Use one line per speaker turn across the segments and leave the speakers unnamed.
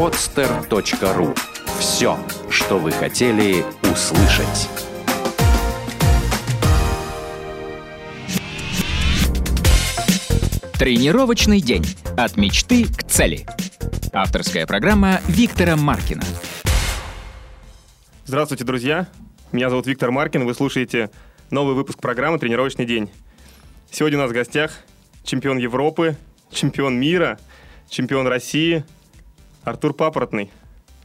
podster.ru Все, что вы хотели услышать.
Тренировочный день. От мечты к цели. Авторская программа Виктора Маркина.
Здравствуйте, друзья! Меня зовут Виктор Маркин, вы слушаете новый выпуск программы «Тренировочный день». Сегодня у нас в гостях чемпион Европы, чемпион мира, чемпион России Артур Папоротный.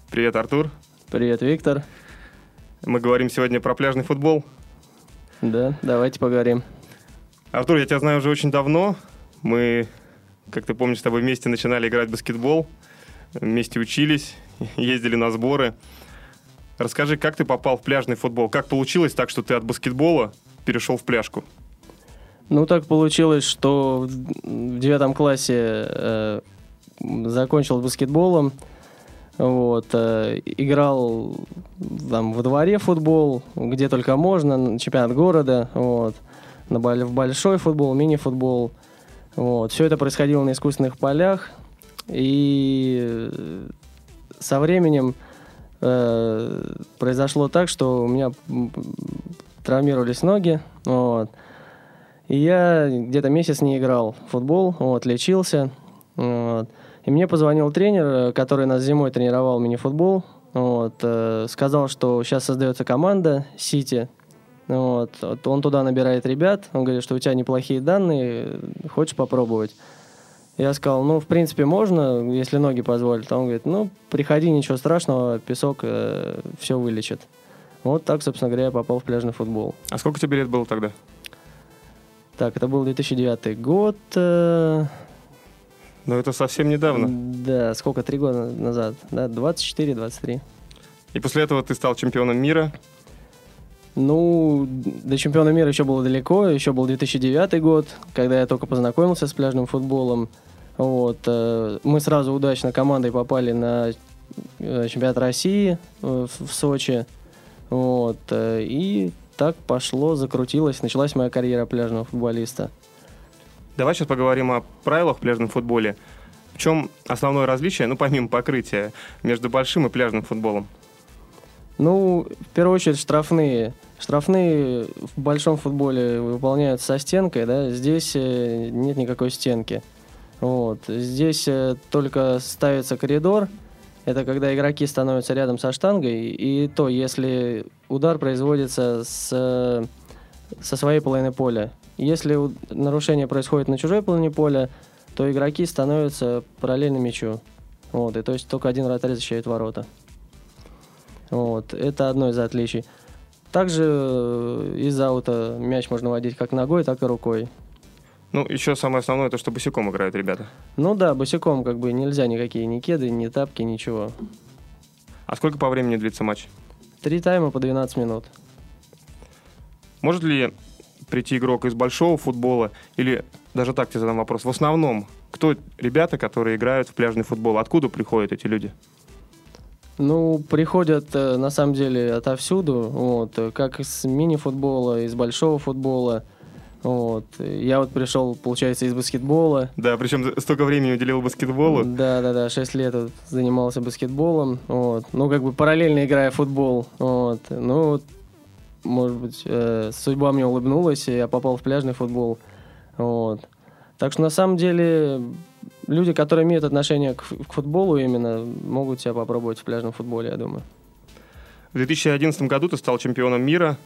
Привет, Артур.
Привет, Виктор.
Мы говорим сегодня про пляжный футбол.
Да, давайте поговорим.
Артур, я тебя знаю уже очень давно. Мы, как ты помнишь, с тобой вместе начинали играть в баскетбол, вместе учились, ездили на сборы. Расскажи, как ты попал в пляжный футбол? Как получилось так, что ты от баскетбола перешел в пляжку?
Ну, так получилось, что в девятом классе э, закончил баскетболом. Вот, э, играл там в дворе футбол, где только можно, чемпионат города, вот, на, в большой футбол, мини-футбол. Вот, все это происходило на искусственных полях, и со временем э, произошло так, что у меня травмировались ноги, вот, и я где-то месяц не играл в футбол, вот, лечился, вот, и мне позвонил тренер, который нас зимой тренировал мини-футбол, вот, э, сказал, что сейчас создается команда Сити, вот, он туда набирает ребят, он говорит, что у тебя неплохие данные, хочешь попробовать? Я сказал, ну, в принципе, можно, если ноги позволят. А он говорит, ну, приходи, ничего страшного, песок э, все вылечит. Вот так, собственно говоря, я попал в пляжный футбол.
А сколько тебе лет было тогда?
Так, это был 2009 год. Э...
Ну, это совсем недавно.
Да, сколько, три года назад. Да, 24-23.
И после этого ты стал чемпионом мира?
Ну, до чемпиона мира еще было далеко, еще был 2009 год, когда я только познакомился с пляжным футболом. Вот. Э, мы сразу удачно командой попали на э, чемпионат России э, в Сочи. Вот. И так пошло, закрутилось, началась моя карьера пляжного футболиста.
Давай сейчас поговорим о правилах в пляжном футболе. В чем основное различие, ну, помимо покрытия, между большим и пляжным футболом?
Ну, в первую очередь, штрафные. Штрафные в большом футболе выполняются со стенкой, да, здесь э, нет никакой стенки. Вот. Здесь э, только ставится коридор, это когда игроки становятся рядом со штангой, и то, если удар производится с, со своей половины поля. Если нарушение происходит на чужой половине поля, то игроки становятся параллельно мячу. Вот, и то есть только один вратарь защищает ворота. Вот, это одно из отличий. Также э, из аута мяч можно водить как ногой, так и рукой.
Ну, еще самое основное, то, что босиком играют ребята.
Ну да, босиком как бы нельзя никакие ни кеды, ни тапки, ничего.
А сколько по времени длится матч?
Три тайма по 12 минут.
Может ли прийти игрок из большого футбола или даже так тебе задам вопрос. В основном, кто ребята, которые играют в пляжный футбол? Откуда приходят эти люди?
Ну, приходят э, на самом деле отовсюду, вот, как из мини-футбола, из большого футбола. Вот. Я вот пришел, получается, из баскетбола.
Да, причем столько времени уделил баскетболу.
Да, да, да, 6 лет вот занимался баскетболом. Вот. Ну, как бы параллельно играя в футбол. Вот. Ну, может быть, э, судьба мне улыбнулась, и я попал в пляжный футбол. Вот. Так что на самом деле люди, которые имеют отношение к, к футболу именно, могут себя попробовать в пляжном футболе, я думаю.
В 2011 году ты стал чемпионом мира,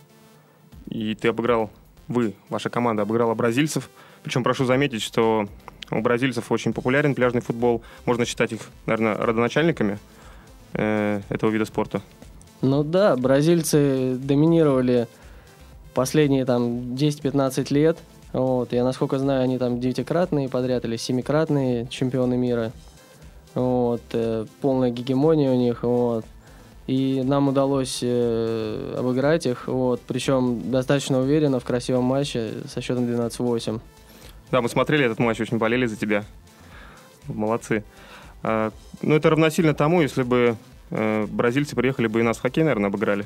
и ты обыграл, вы, ваша команда обыграла бразильцев. Причем прошу заметить, что у бразильцев очень популярен пляжный футбол. Можно считать их, наверное, родоначальниками э, этого вида спорта.
Ну да, бразильцы доминировали последние там 10-15 лет – вот, я, насколько знаю, они там девятикратные подряд или семикратные чемпионы мира. Вот, э, полная гегемония у них, вот. И нам удалось э, обыграть их, вот, причем достаточно уверенно в красивом матче со счетом 12-8.
Да, мы смотрели этот матч, очень болели за тебя. Молодцы. А, ну, это равносильно тому, если бы бразильцы приехали бы и нас в хоккей, наверное, обыграли.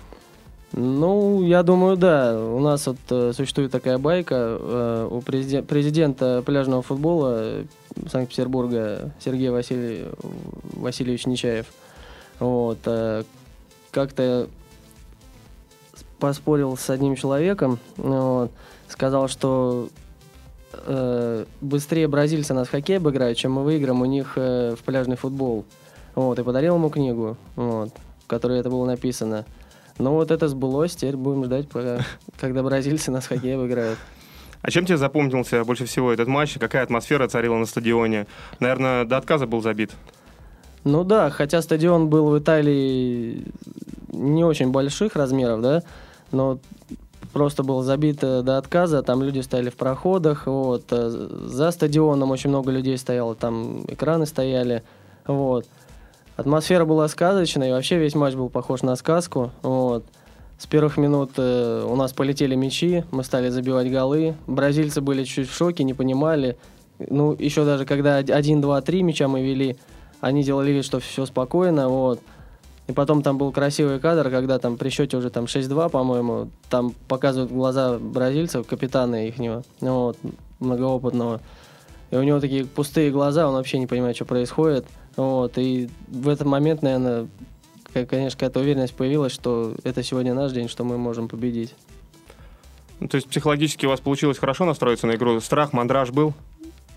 Ну, я думаю, да. У нас вот э, существует такая байка э, у президен- президента пляжного футбола э, Санкт-Петербурга Сергея Василий... Васильевич Нечаев. Вот. э, как-то поспорил с одним человеком, вот, сказал, что э, быстрее бразильцы нас в хоккей обыграют, чем мы выиграем у них э, в пляжный футбол. Вот, и подарил ему книгу, вот, в которой это было написано. Ну вот это сбылось, теперь будем ждать, пока, когда бразильцы нас в хоккей обыграют.
А чем тебе запомнился больше всего этот матч? Какая атмосфера царила на стадионе? Наверное, до отказа был забит.
Ну да, хотя стадион был в Италии не очень больших размеров, да, но просто был забит э, до отказа, там люди стояли в проходах, вот, э, за стадионом очень много людей стояло, там экраны стояли, вот. Атмосфера была сказочная, и вообще весь матч был похож на сказку, вот. С первых минут э, у нас полетели мячи, мы стали забивать голы, бразильцы были чуть в шоке, не понимали, ну, еще даже когда 1, 2, 3 мяча мы вели, они делали вид, что все спокойно, вот. И потом там был красивый кадр, когда там при счете уже там 6-2, по-моему, там показывают глаза бразильцев, капитана ихнего, вот, многоопытного. И у него такие пустые глаза, он вообще не понимает, что происходит. Вот, и в этот момент, наверное, конечно, какая-то уверенность появилась, что это сегодня наш день, что мы можем победить.
Ну, то есть психологически у вас получилось хорошо настроиться на игру? Страх, мандраж был?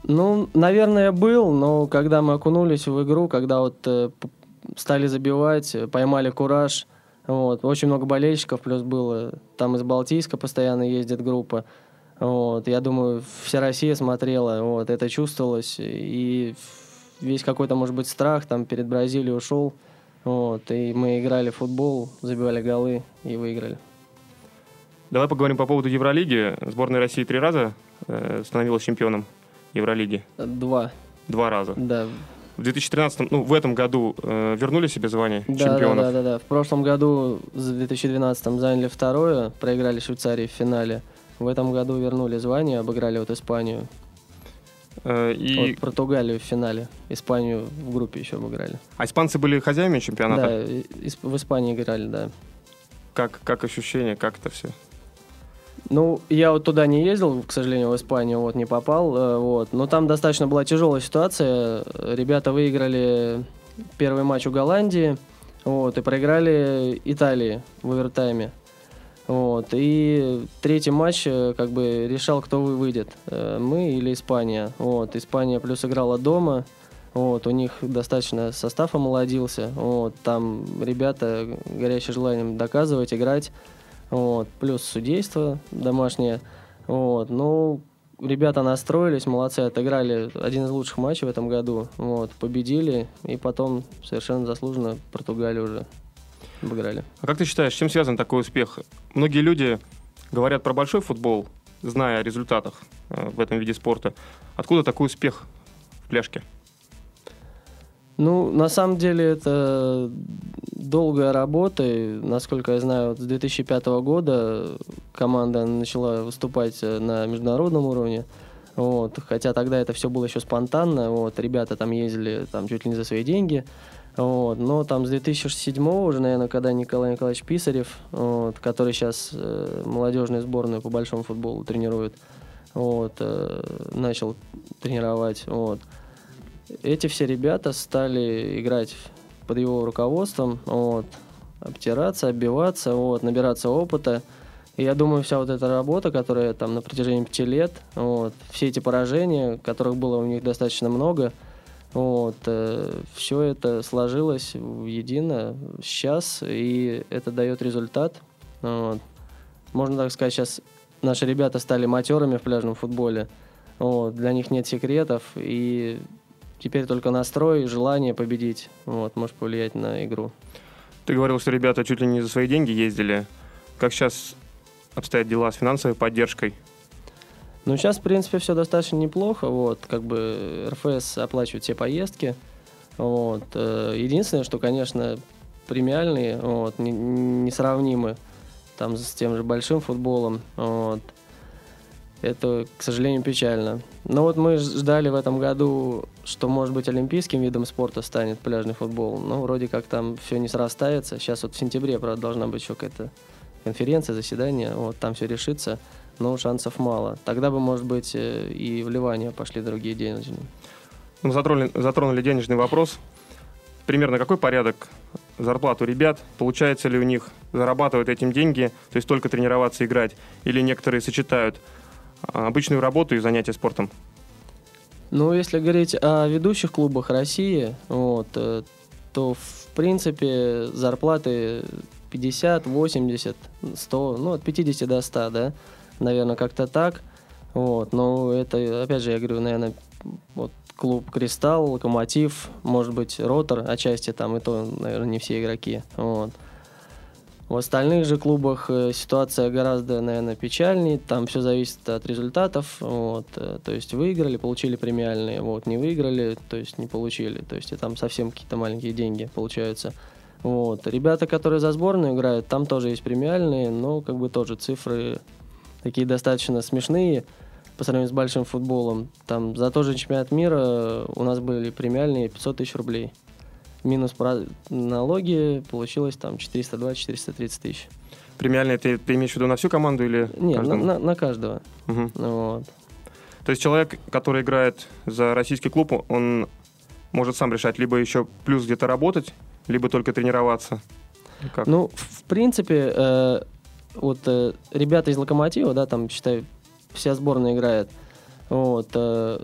Ну, наверное, был, но когда мы окунулись в игру, когда вот э, стали забивать, поймали кураж, вот, очень много болельщиков, плюс было, там из Балтийска постоянно ездит группа, вот, я думаю, вся Россия смотрела, вот, это чувствовалось, и весь какой-то, может быть, страх там перед Бразилией ушел, вот, и мы играли в футбол, забивали голы и выиграли.
Давай поговорим по поводу Евролиги. Сборная России три раза э, становилась чемпионом Евролиги.
Два.
Два раза.
Да.
В 2013, ну, в этом году э, вернули себе звание
да,
чемпионов?
Да, да, да, да. В прошлом году, в 2012 заняли второе, проиграли Швейцарии в финале. В этом году вернули звание, обыграли вот Испанию.
Э, и...
Вот Португалию в финале. Испанию в группе еще обыграли.
А испанцы были хозяевами чемпионата?
Да, в Испании играли, да.
Как, как ощущение, как это все?
Ну, я вот туда не ездил, к сожалению, в Испанию, вот, не попал, э, вот. Но там достаточно была тяжелая ситуация. Ребята выиграли первый матч у Голландии, вот, и проиграли Италии в овертайме. Вот, и третий матч э, как бы решал, кто выйдет, э, мы или Испания. Вот, Испания плюс играла дома, вот, у них достаточно состав омолодился, вот, там ребята горящие желанием доказывать, играть. Вот, плюс судейство домашнее. Вот, ну, ребята настроились, молодцы, отыграли один из лучших матчей в этом году. Вот, победили, и потом совершенно заслуженно Португалию уже обыграли.
А как ты считаешь, чем связан такой успех? Многие люди говорят про большой футбол, зная о результатах э, в этом виде спорта. Откуда такой успех в пляжке?
Ну, на самом деле это долгая работа. И, насколько я знаю, вот с 2005 года команда начала выступать на международном уровне. Вот. Хотя тогда это все было еще спонтанно. Вот. Ребята там ездили там, чуть ли не за свои деньги. Вот. Но там с 2007 уже, наверное, когда Николай Николаевич Писарев, вот, который сейчас э, молодежную сборную по большому футболу тренирует, вот, э, начал тренировать. Вот эти все ребята стали играть под его руководством, вот, обтираться, оббиваться, вот, набираться опыта. И я думаю, вся вот эта работа, которая там на протяжении пяти лет, вот, все эти поражения, которых было у них достаточно много, вот, э, все это сложилось едино сейчас, и это дает результат. Вот. Можно так сказать, сейчас наши ребята стали матерами в пляжном футболе. Вот, для них нет секретов, и Теперь только настрой, желание победить вот, может повлиять на игру.
Ты говорил, что ребята чуть ли не за свои деньги ездили. Как сейчас обстоят дела с финансовой поддержкой?
Ну, сейчас, в принципе, все достаточно неплохо. Вот, как бы РФС оплачивает все поездки. Вот. Э, единственное, что, конечно, премиальные вот, несравнимы там с тем же большим футболом. Вот. Это, к сожалению, печально. Но вот мы ждали в этом году, что, может быть, олимпийским видом спорта станет пляжный футбол. Но вроде как там все не срастается. Сейчас вот в сентябре, правда, должна быть еще какая-то конференция, заседание, вот там все решится, но шансов мало. Тогда бы, может быть, э, и вливания пошли другие денежные.
Мы затронули, затронули денежный вопрос. Примерно какой порядок зарплат у ребят? Получается ли у них зарабатывать этим деньги, то есть только тренироваться, играть? Или некоторые сочетают а, обычную работу и занятия спортом?
Ну, если говорить о ведущих клубах России, вот, э, то в принципе зарплаты 50, 80, 100, ну от 50 до 100, да, наверное, как-то так. Вот, но это, опять же, я говорю, наверное, вот клуб Кристалл, Локомотив, может быть, Ротор отчасти там, и то, наверное, не все игроки. Вот. В остальных же клубах э, ситуация гораздо, наверное, печальнее. Там все зависит от результатов. Вот. Э, то есть выиграли, получили премиальные. Вот. Не выиграли, то есть не получили. То есть и там совсем какие-то маленькие деньги получаются. Вот. Ребята, которые за сборную играют, там тоже есть премиальные, но как бы тоже цифры такие достаточно смешные по сравнению с большим футболом. Там за тот же чемпионат мира у нас были премиальные 500 тысяч рублей минус налоги, получилось там 420-430 тысяч.
Премиальные ты, ты имеешь в виду на всю команду или
Нет, на, на, на каждого. Угу. Вот.
То есть человек, который играет за российский клуб, он может сам решать либо еще плюс где-то работать, либо только тренироваться.
Как? Ну, в принципе, э, вот э, ребята из Локомотива, да, там, считай, вся сборная играет. Вот, э,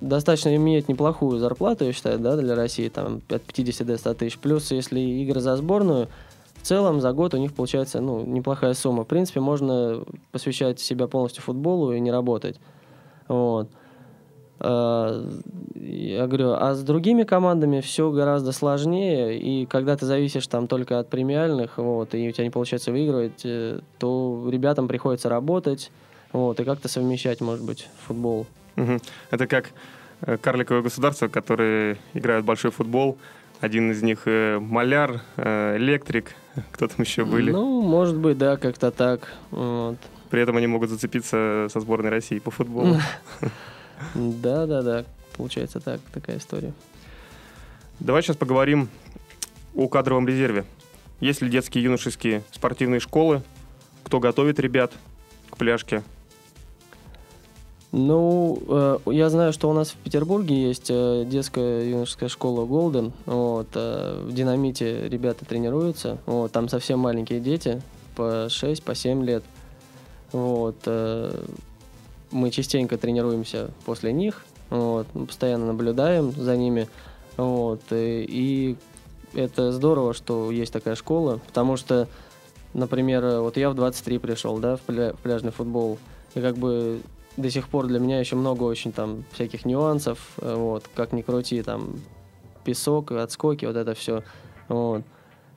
достаточно имеет неплохую зарплату, я считаю, да, для России, там, от 50 до 100 тысяч. Плюс, если игры за сборную, в целом за год у них получается, ну, неплохая сумма. В принципе, можно посвящать себя полностью футболу и не работать. Вот. А, я говорю, а с другими командами все гораздо сложнее, и когда ты зависишь там только от премиальных, вот, и у тебя не получается выигрывать, э, то ребятам приходится работать, вот, и как-то совмещать, может быть, футбол.
Это как э, карликовое государство, которые играют большой футбол. Один из них э, маляр, э, электрик, кто там еще были.
Ну, может быть, да, как-то так. Вот.
При этом они могут зацепиться со сборной России по футболу.
Да, да, да. Получается так, такая история.
Давай сейчас поговорим о кадровом резерве. Есть ли детские юношеские спортивные школы? Кто готовит ребят к пляжке?
Ну, э, я знаю, что у нас в Петербурге есть э, детская юношеская школа Golden. Вот, э, в Динамите ребята тренируются. Вот, там совсем маленькие дети, по 6, по 7 лет. Вот, мы частенько тренируемся после них. Вот, постоянно наблюдаем за ними. Вот, и, и это здорово, что есть такая школа, потому что, например, вот я в 23 пришел, да, в, пля в пляжный футбол, и как бы до сих пор для меня еще много очень там всяких нюансов, вот, как ни крути, там, песок, отскоки, вот это все, вот.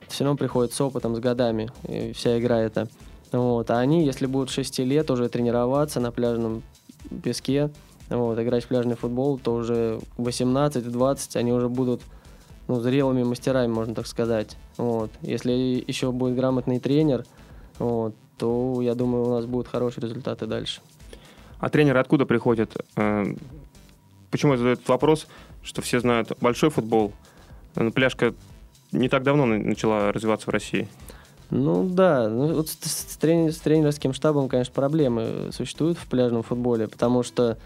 Все равно приходит с опытом, с годами, вся игра эта. Вот. А они, если будут 6 лет уже тренироваться на пляжном песке, вот, играть в пляжный футбол, то уже 18-20 они уже будут ну, зрелыми мастерами, можно так сказать. Вот. Если еще будет грамотный тренер, вот, то я думаю, у нас будут хорошие результаты дальше.
А тренеры откуда приходят? Э, почему я задаю этот вопрос? Что все знают большой футбол. Пляжка не так давно начала развиваться в России.
Ну да, ну, вот с, с, тренер, с тренерским штабом, конечно, проблемы существуют в пляжном футболе, потому что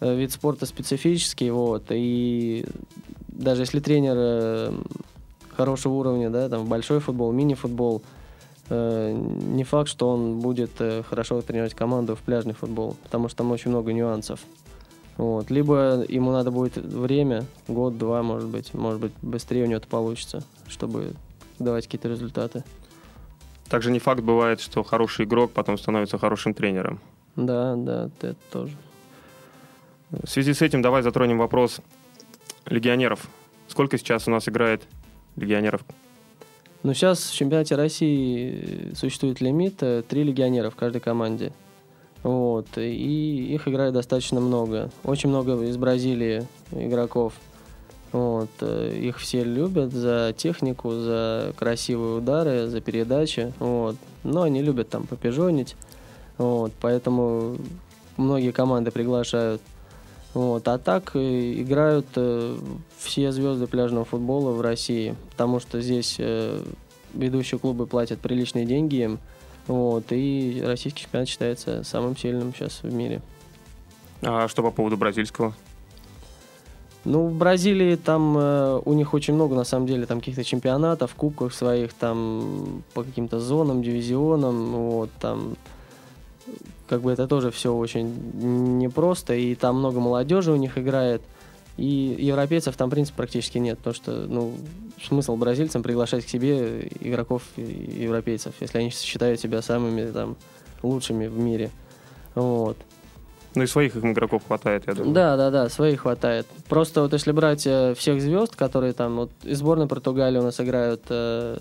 э, вид спорта специфический, вот, и даже если тренер э, хорошего уровня, да, там большой футбол, мини-футбол, Э, не факт, что он будет э, хорошо тренировать команду в пляжный футбол, потому что там очень много нюансов. Вот. Либо ему надо будет время, год-два, может быть, может быть, быстрее у него это получится, чтобы давать какие-то результаты.
Также не факт бывает, что хороший игрок потом становится хорошим тренером.
Да, да, это тоже.
В связи с этим давай затронем вопрос легионеров. Сколько сейчас у нас играет легионеров
но сейчас в чемпионате России существует лимит э, три легионера в каждой команде. Вот, и их играет достаточно много. Очень много из Бразилии игроков. Вот, э, их все любят за технику, за красивые удары, за передачи. Вот. Но они любят там попижонить. Вот, поэтому многие команды приглашают вот. А так э, играют э, все звезды пляжного футбола в России, потому что здесь ведущие клубы платят приличные деньги им. Вот, и российский чемпионат считается самым сильным сейчас в мире.
А что по поводу бразильского?
Ну, в Бразилии там э, у них очень много, на самом деле, там каких-то чемпионатов, кубков своих, там по каким-то зонам, дивизионам, вот, там как бы это тоже все очень непросто, и там много молодежи у них играет, и европейцев там, в принципе, практически нет, потому что, ну, смысл бразильцам приглашать к себе игроков европейцев, если они считают себя самыми там лучшими в мире, вот.
Ну и своих игроков хватает, я думаю.
Да, да, да, своих хватает. Просто вот если брать э, всех звезд, которые там, вот из сборной Португалии у нас играют э,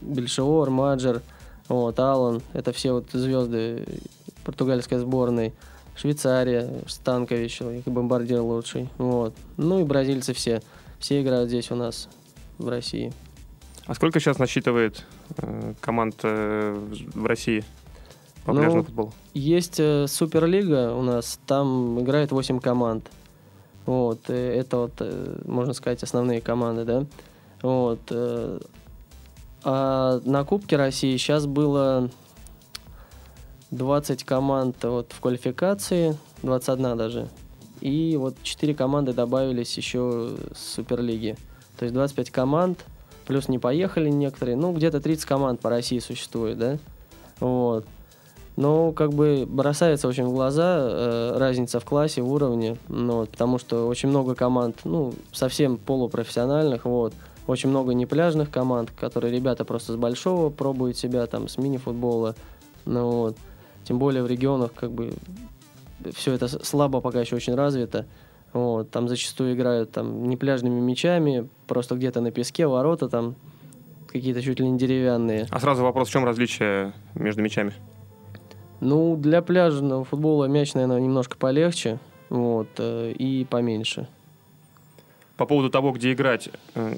Бельшиор, Маджер, вот, Аллан, это все вот звезды португальской сборной. Швейцария, Станкович, их бомбардир лучший. Вот. Ну и бразильцы все. Все играют здесь у нас, в России.
А сколько сейчас насчитывает э, команд э, в России? По ну, пляжному футболу?
Есть э, Суперлига у нас, там играет 8 команд. Вот, э, это вот, э, можно сказать, основные команды, да. Вот. Э, а на Кубке России сейчас было 20 команд вот в квалификации, 21 даже. И вот 4 команды добавились еще с Суперлиги. То есть 25 команд, плюс не поехали некоторые. Ну, где-то 30 команд по России существует, да? Вот. Но как бы бросается очень в глаза э, разница в классе, в уровне, ну, вот, потому что очень много команд, ну, совсем полупрофессиональных, вот, очень много непляжных команд, которые ребята просто с большого пробуют себя, там, с мини-футбола, ну, вот, тем более в регионах, как бы, все это слабо пока еще очень развито, вот, там зачастую играют, там, не пляжными мячами, просто где-то на песке, ворота там, какие-то чуть ли не деревянные.
А сразу вопрос, в чем различие между мячами?
Ну, для пляжного футбола мяч, наверное, немножко полегче, вот, э, и поменьше.
По поводу того, где играть. Э,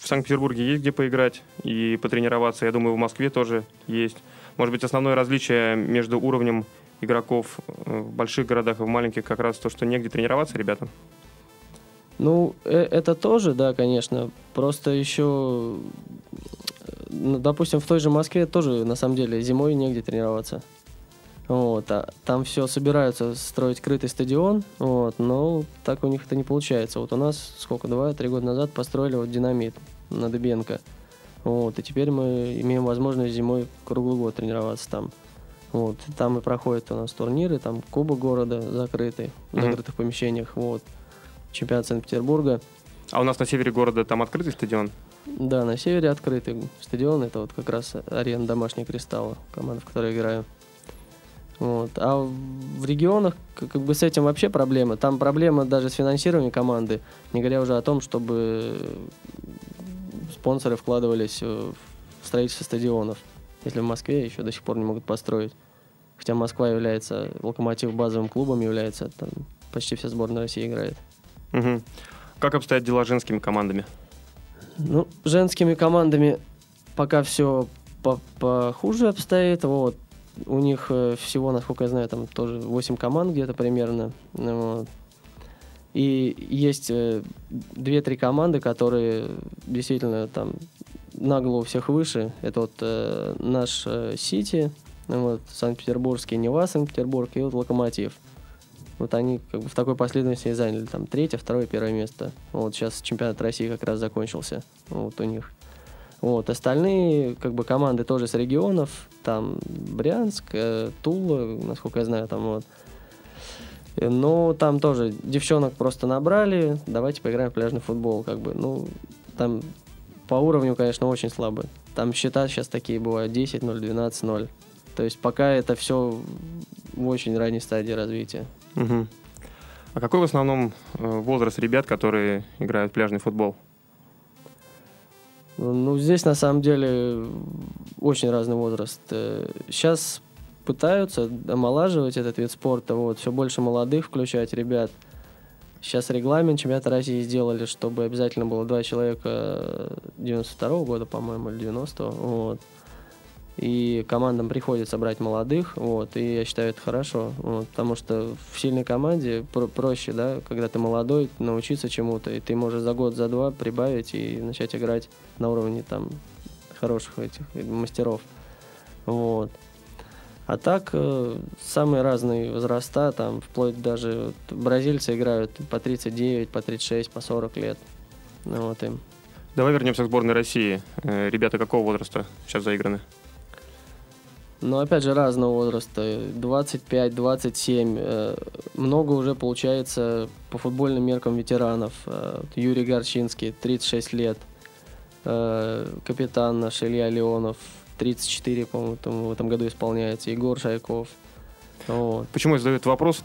в Санкт-Петербурге есть где поиграть и потренироваться. Я думаю, в Москве тоже есть. Может быть, основное различие между уровнем игроков э, в больших городах и в маленьких как раз то, что негде тренироваться ребятам?
Ну, это тоже, да, конечно. Просто еще, ну, допустим, в той же Москве тоже, на самом деле, зимой негде тренироваться. Вот, а там все собираются строить крытый стадион, вот, но так у них это не получается. Вот у нас сколько, два-три года назад построили вот динамит на Дыбенко. Вот, и теперь мы имеем возможность зимой круглый год тренироваться там. Вот, там и проходят у нас турниры, там Кубок города закрытый, в mm-hmm. закрытых помещениях, вот, чемпионат Санкт-Петербурга.
А у нас на севере города там открытый стадион?
Да, на севере открытый стадион, это вот как раз арена домашнего кристалла, команда, в которой играю. Вот. А в регионах как бы с этим вообще проблема. Там проблема даже с финансированием команды, не говоря уже о том, чтобы спонсоры вкладывались в строительство стадионов. Если в Москве еще до сих пор не могут построить. Хотя Москва является, Локомотив базовым клубом является, там почти вся сборная России играет.
Угу. Как обстоят дела с женскими командами?
Ну, женскими командами пока все похуже обстоит. Вот у них э, всего, насколько я знаю, там тоже 8 команд где-то примерно. Вот. И есть 2-3 э, команды, которые действительно там нагло у всех выше. Это вот э, наш э, Сити, вот, Санкт-Петербургский Нева, Санкт-Петербург и вот Локомотив. Вот они как бы в такой последовательности заняли там третье, второе, первое место. Вот сейчас чемпионат России как раз закончился. Вот у них. Вот, остальные как бы команды тоже с регионов, там Брянск, э, Тула, насколько я знаю, там вот. Но там тоже девчонок просто набрали, давайте поиграем в пляжный футбол, как бы, ну, там по уровню, конечно, очень слабо. Там счета сейчас такие бывают 10-0, 12-0. То есть пока это все в очень ранней стадии развития.
Угу. А какой в основном э, возраст ребят, которые играют в пляжный футбол?
Ну, здесь на самом деле очень разный возраст. Сейчас э, пытаются омолаживать этот вид спорта, вот, все больше молодых включать ребят. Сейчас регламент чемпионата России сделали, чтобы обязательно было два человека 92 -го года, по-моему, или 90-го. Вот и командам приходится брать молодых, вот, и я считаю это хорошо, вот, потому что в сильной команде про проще, да, когда ты молодой, научиться чему-то, и ты можешь за год, за два прибавить и начать играть на уровне там хороших этих мастеров. Вот. А так, э, самые разные возраста, там, вплоть даже вот, бразильцы играют по 39, по 36, по 40 лет. Ну, вот им.
Давай вернемся к сборной России. Э, ребята какого возраста сейчас заиграны?
Но опять же разного возраста, 25, 27. Э, много уже получается по футбольным меркам ветеранов. Э, Юрий Горчинский, 36 лет. Э, капитан наш Илья Леонов, 34, по-моему, в этом году исполняется. Егор Шайков.
Вот. Почему я задаю этот вопрос?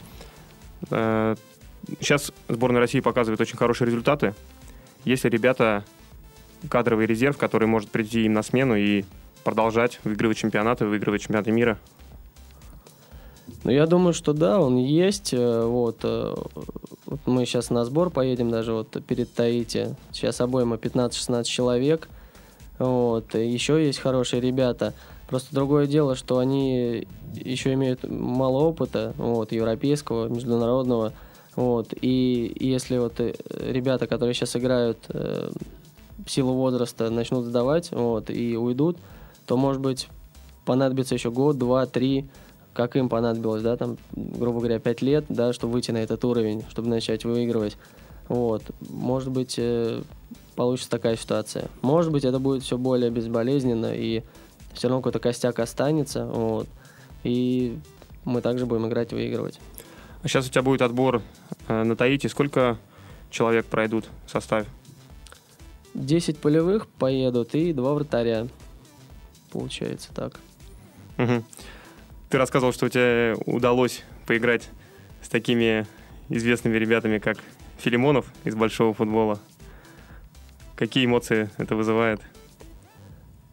Сейчас сборная России показывает очень хорошие результаты. Если ребята кадровый резерв, который может прийти им на смену и продолжать выигрывать чемпионаты, выигрывать чемпионаты мира?
Ну, я думаю, что да, он есть. Э, вот, э, вот мы сейчас на сбор поедем даже вот перед Таити. Сейчас обойма 15-16 человек. Вот. Еще есть хорошие ребята. Просто другое дело, что они еще имеют мало опыта, вот, европейского, международного. Вот. И если вот э, ребята, которые сейчас играют в силу возраста, начнут сдавать вот, и уйдут, то, может быть, понадобится еще год, два, три, как им понадобилось, да, там, грубо говоря, пять лет, да, чтобы выйти на этот уровень, чтобы начать выигрывать. Вот. Может быть, э, получится такая ситуация. Может быть, это будет все более безболезненно, и все равно какой-то костяк останется, вот. И мы также будем играть и выигрывать.
А сейчас у тебя будет отбор э, на Таити. Сколько человек пройдут в составе?
10 полевых поедут и два вратаря получается так.
Угу. Ты рассказывал, что у тебя удалось поиграть с такими известными ребятами, как Филимонов из большого футбола. Какие эмоции это вызывает?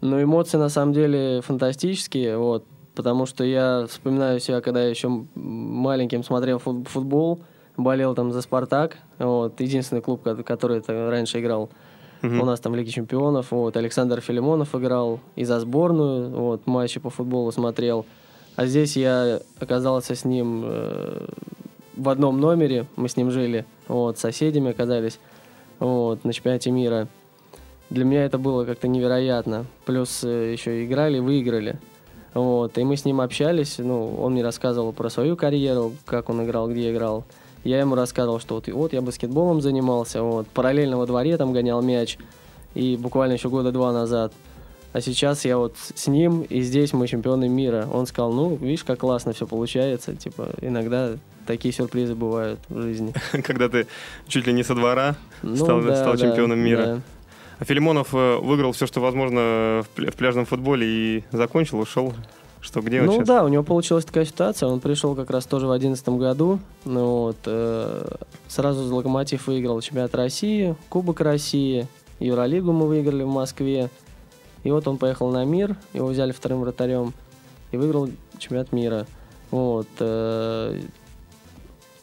Ну, эмоции на самом деле фантастические, вот, потому что я вспоминаю себя, когда я еще маленьким смотрел футбол, болел там за «Спартак», вот, единственный клуб, который раньше играл У нас там в Лиге Чемпионов. Вот, Александр Филимонов играл и за сборную. Вот, матчи по футболу смотрел. А здесь я оказался с ним э, в одном номере. Мы с ним жили. Вот, соседями оказались. Вот, на чемпионате мира. Для меня это было как-то невероятно. Плюс э, еще играли, выиграли. Вот, и мы с ним общались. Ну, он мне рассказывал про свою карьеру, как он играл, где играл. Я ему рассказывал, что вот, вот я баскетболом занимался, вот, параллельно во дворе там гонял мяч, и буквально еще года два назад. А сейчас я вот с ним, и здесь мы чемпионы мира. Он сказал, ну, видишь, как классно все получается. Типа, иногда такие сюрпризы бывают в жизни.
Когда ты чуть ли не со двора ну, стал, да, стал чемпионом мира. Да. А Филимонов э, выиграл все, что возможно в пляжном футболе и закончил, ушел что где
Ну
сейчас?
да, у него получилась такая ситуация. Он пришел как раз тоже в 2011 году. Ну, вот, э, сразу за Локомотив выиграл чемпионат России, Кубок России, Евролигу мы выиграли в Москве. И вот он поехал на мир, его взяли вторым вратарем и выиграл чемпионат мира. Вот. Э,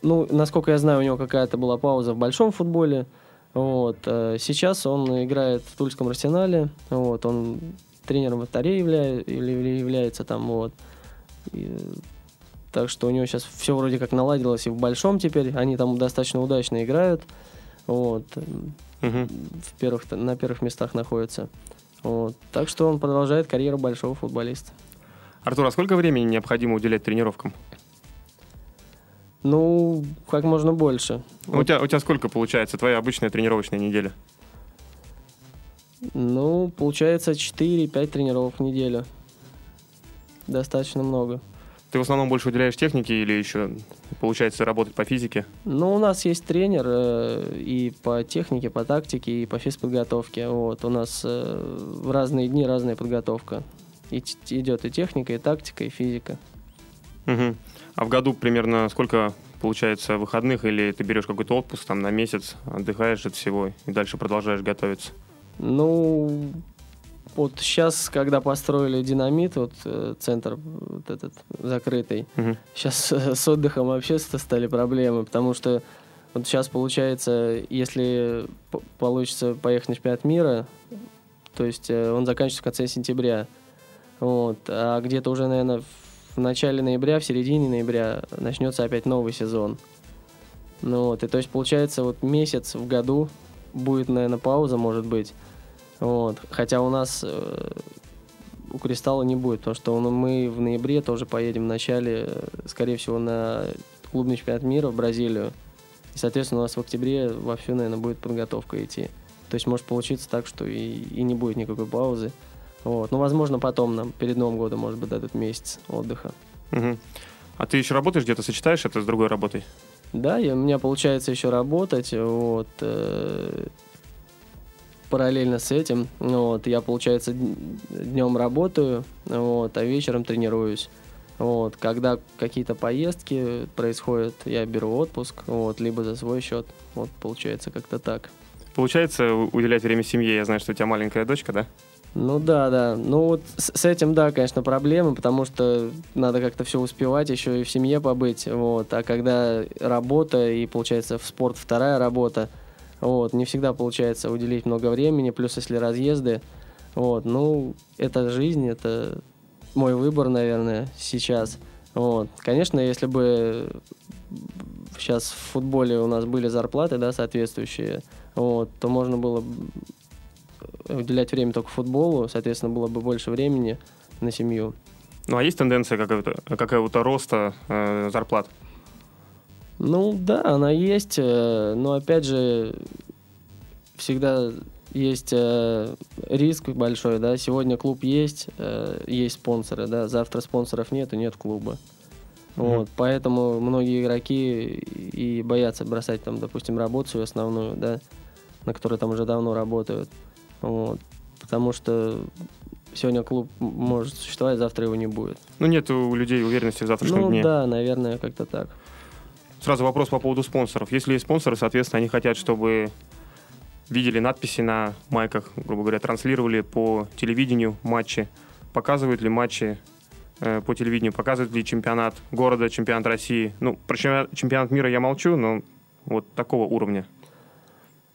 ну, насколько я знаю, у него какая-то была пауза в большом футболе. Вот. Э, сейчас он играет в Тульском арсенале. Вот. Он тренером вратарей явля... является там, вот. И, так что у него сейчас все вроде как наладилось и в большом теперь. Они там достаточно удачно играют. Вот. Угу. В первых, на первых местах находятся. Вот. Так что он продолжает карьеру большого футболиста.
Артур, а сколько времени необходимо уделять тренировкам?
Ну, как можно больше.
Вот. У, тебя, у тебя сколько получается твоя обычная тренировочная неделя?
Ну, получается 4-5 тренировок в неделю. Достаточно много.
Ты в основном больше уделяешь технике или еще получается работать по физике?
Ну, у нас есть тренер э, и по технике, по тактике, и по физподготовке. Вот. У нас э, в разные дни разная подготовка. И идет и техника, и тактика, и физика.
Угу. А в году примерно сколько получается выходных, или ты берешь какой-то отпуск там на месяц, отдыхаешь от всего и дальше продолжаешь готовиться?
Ну, вот сейчас, когда построили динамит, вот э, центр вот этот закрытый, угу. сейчас с отдыхом вообще стали проблемы, потому что вот сейчас получается, если получится поехать на чемпионат мира, то есть э, он заканчивается в конце сентября, вот, а где-то уже, наверное, в начале ноября, в середине ноября начнется опять новый сезон. Ну вот, и то есть получается вот месяц в году будет, наверное, пауза, может быть. Вот. Хотя у нас э, у Кристалла не будет, потому что он, мы в ноябре тоже поедем в начале, э, скорее всего, на клубный чемпионат мира в Бразилию. И, соответственно, у нас в октябре вовсю, наверное, будет подготовка идти. То есть может получиться так, что и, и не будет никакой паузы. Вот. Ну, возможно, потом нам перед Новым годом, может быть, дадут месяц отдыха.
Мгм. А ты еще работаешь где-то, сочетаешь это с другой работой?
Да, и у меня получается еще работать, вот, э, параллельно с этим, вот, я, получается, днем работаю, вот, а вечером тренируюсь. Вот, когда какие-то поездки происходят, я беру отпуск, вот, либо за свой счет, вот, получается как-то так.
Получается уделять время семье? Я знаю, что у тебя маленькая дочка, да?
Ну да, да. Ну вот с, с этим, да, конечно, проблемы, потому что надо как-то все успевать, еще и в семье побыть. Вот. А когда работа и, получается, в спорт вторая работа, вот, не всегда получается уделить много времени, плюс если разъезды. Вот, ну, это жизнь, это мой выбор, наверное, сейчас. Вот. Конечно, если бы сейчас в футболе у нас были зарплаты, да, соответствующие, вот, то можно было уделять время только футболу, соответственно, было бы больше времени на семью.
Ну, а есть тенденция какая-то, какая-то роста э, зарплат?
Ну да, она есть, э, но опять же всегда есть э, риск большой, да. Сегодня клуб есть, э, есть спонсоры, да. Завтра спонсоров нет и нет клуба. Вот, поэтому многие игроки и боятся бросать там, допустим, работу свою основную, да, на которой там уже давно работают. Вот, потому что сегодня клуб может существовать, завтра его не будет.
Ну, нет у людей уверенности в завтрашнем
ну
дне.
да, наверное, как-то так.
Сразу вопрос по поводу спонсоров. Если есть спонсоры, соответственно, они хотят, чтобы видели надписи на майках, грубо говоря, транслировали по телевидению матчи, показывают ли матчи э, по телевидению, показывают ли чемпионат города, чемпионат России. Ну, про чемпионат мира я молчу, но вот такого уровня.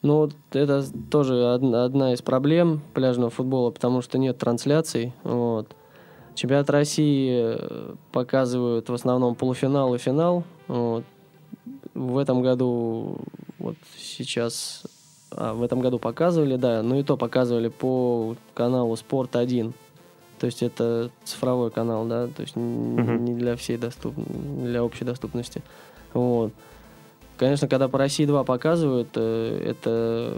Ну, вот это тоже од- одна из проблем пляжного футбола, потому что нет трансляций. Вот. Чемпионат России э, показывают в основном полуфинал и финал. Вот. В этом году, вот сейчас, а, в этом году показывали, да, но и то показывали по каналу Спорт 1. То есть это цифровой канал, да, то есть
Мгм.
не для всей доступ... для общей доступности. Вот. Конечно, когда по России 2 показывают, э, это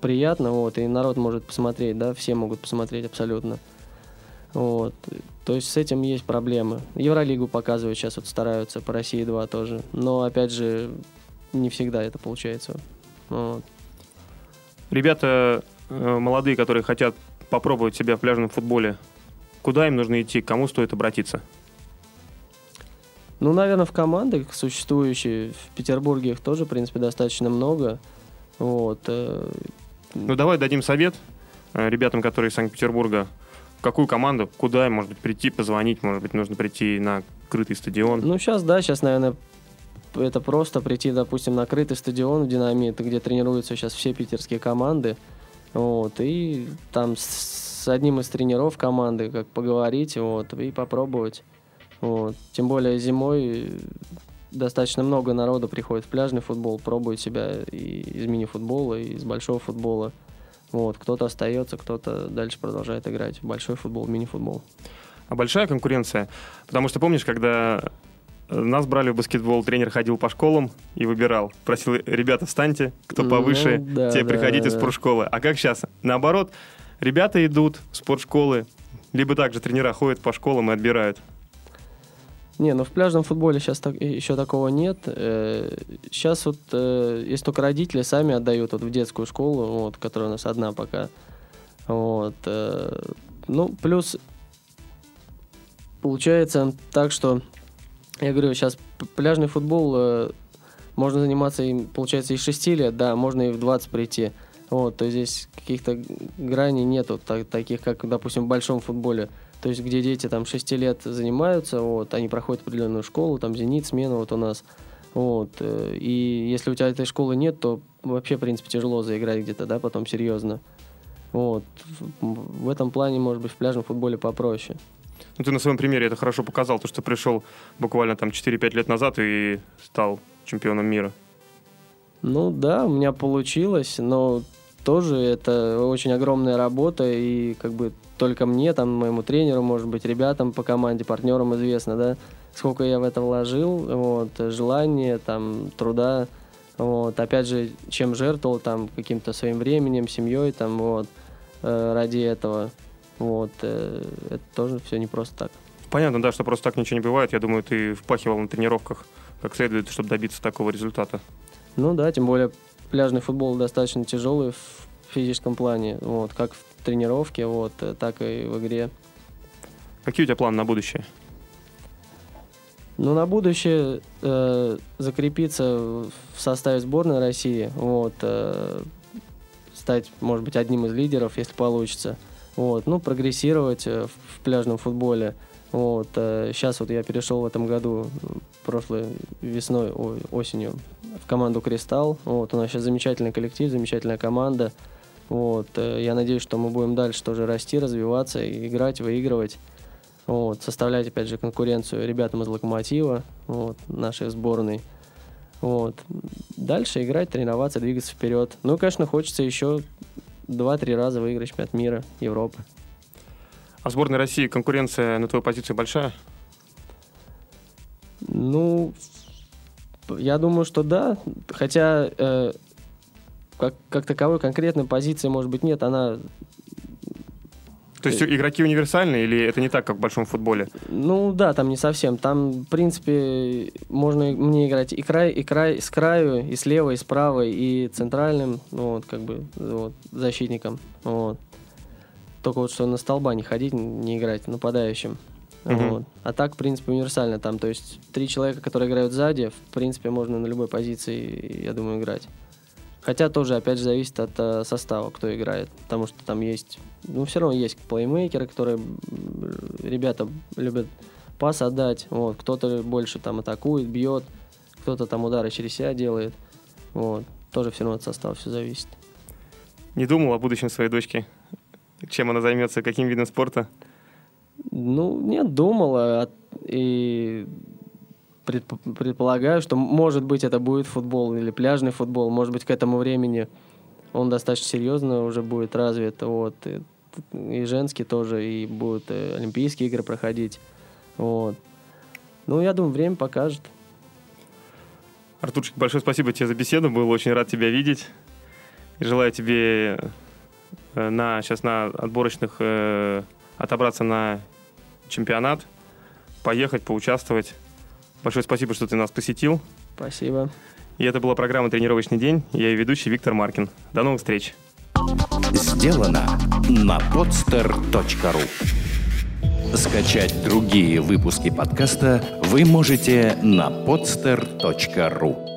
приятно, вот, и народ может посмотреть, да, все могут посмотреть абсолютно. Вот. То есть с этим есть проблемы. Евролигу показывают сейчас, вот стараются, по России 2 тоже. Но, опять же, не всегда это получается. Вот.
Ребята э, молодые, которые хотят попробовать себя в пляжном футболе, куда им нужно идти, к кому стоит обратиться?
Ну, наверное, в команды существующие, в Петербурге их тоже, в принципе, достаточно много. Вот. э,
Ну, давай дадим совет э, ребятам, которые из Санкт-Петербурга. В какую команду, куда может быть, прийти, позвонить, может быть, нужно прийти на крытый стадион.
Ну, сейчас, да, сейчас, наверное, это просто прийти, допустим, на крытый стадион в «Динамит», где тренируются сейчас все питерские команды, вот, и там с одним из тренеров команды как поговорить, вот, и попробовать. Вот. Тем более зимой достаточно много народу приходит в пляжный футбол, пробует себя и из мини-футбола, и из большого футбола. Вот. Кто-то остается, кто-то дальше продолжает играть в большой футбол, мини-футбол.
А большая конкуренция? Потому что помнишь, когда э, нас брали в баскетбол, тренер ходил по школам и выбирал. Просил, ребята, встаньте, кто
Ну,
повыше,
да,
те
да,
приходите
да.
спортшколы. А как сейчас? Наоборот, ребята идут в спортшколы, либо также тренера ходят по школам и отбирают.
Не, ну в пляжном футболе сейчас так, еще такого нет. Сейчас вот, э, если только родители сами отдают вот в детскую школу, вот, которая у нас одна пока. Вот. э, Ну, плюс получается так, что, я говорю, сейчас пляжный футбол э, можно заниматься им, получается, и с 6 лет, да, можно и в 20 прийти. Вот, то есть здесь каких-то граней нету, так- таких, как, допустим, в большом футболе. То есть, где дети там 6 лет занимаются, вот, они проходят определенную школу, там «Зенит», смена вот у нас. Вот, э, и если у тебя этой школы нет, то вообще, в принципе, тяжело заиграть где-то, да, потом серьезно. Вот. В этом плане, может быть, в пляжном футболе попроще.
Ну, ты на своем примере это хорошо показал, то, что пришел буквально там 4-5 лет назад и стал чемпионом мира.
Ну да, у меня получилось, но тоже это очень огромная работа, и как бы только мне, там, моему тренеру, может быть, ребятам по команде, партнерам известно, да, сколько я в это вложил, вот, желание, там, труда, вот, опять же, чем жертвовал, там, каким-то своим временем, семьей, там, вот, э, ради этого, вот, э, это тоже все не просто так.
Понятно, да, что просто так ничего не бывает. Я думаю, ты впахивал на тренировках как следует, чтобы добиться такого результата.
Ну да, тем более пляжный футбол достаточно тяжелый в физическом плане, вот, как в тренировке, вот, так и в игре.
Какие у тебя планы на будущее?
Ну, на будущее э, закрепиться в составе сборной России, вот, э, стать, может быть, одним из лидеров, если получится. Вот, ну, прогрессировать э, в, в пляжном футболе. Вот, э, сейчас вот я перешел в этом году, прошлой весной, ой, осенью, в команду «Кристалл». Вот, у нас сейчас замечательный коллектив, замечательная команда. Вот, э, я надеюсь, что мы будем дальше тоже расти, развиваться, играть, выигрывать. Вот, составлять, опять же, конкуренцию ребятам из «Локомотива», вот, нашей сборной. Вот. Дальше играть, тренироваться, двигаться вперед. Ну, конечно, хочется еще два-три раза выиграть чемпионат мира, Европы.
А сборной России конкуренция на твою позицию большая?
Ну, я думаю, что да. Хотя э, как, как таковой конкретной позиции, может быть, нет. Она
то есть игроки универсальные или это не так, как в большом футболе?
Ну да, там не совсем. Там, в принципе, можно мне играть и край, и край, с краю, и слева, и справа, и центральным, ну, вот, как бы, вот, защитником. Вот. Только вот что на столба не ходить, не играть нападающим. Угу. Вот. А так, в принципе, универсально там. То есть три человека, которые играют сзади, в принципе, можно на любой позиции, я думаю, играть. Хотя тоже, опять же, зависит от э, состава, кто играет. Потому что там есть... Ну, все равно есть плеймейкеры, которые... Ребята любят пас отдать. Вот. Кто-то больше там атакует, бьет. Кто-то там удары через себя делает. Вот. Тоже все равно от состава все зависит.
Не думал о будущем своей дочки? Чем она займется, каким видом спорта?
Ну, нет, думала. И предполагаю, что, может быть, это будет футбол или пляжный футбол. Может быть, к этому времени он достаточно серьезно уже будет развит. Вот. И, и женский тоже, и будут и Олимпийские игры проходить. Вот. Ну, я думаю, время покажет.
Артурчик, большое спасибо тебе за беседу. Был очень рад тебя видеть. И желаю тебе Э, на, сейчас на отборочных э, отобраться на чемпионат, поехать, поучаствовать. Большое спасибо, что ты нас посетил.
Спасибо.
И это была программа «Тренировочный день». Я ее ведущий Виктор Маркин. До новых встреч.
Сделано на podster.ru Скачать другие выпуски подкаста вы можете на podster.ru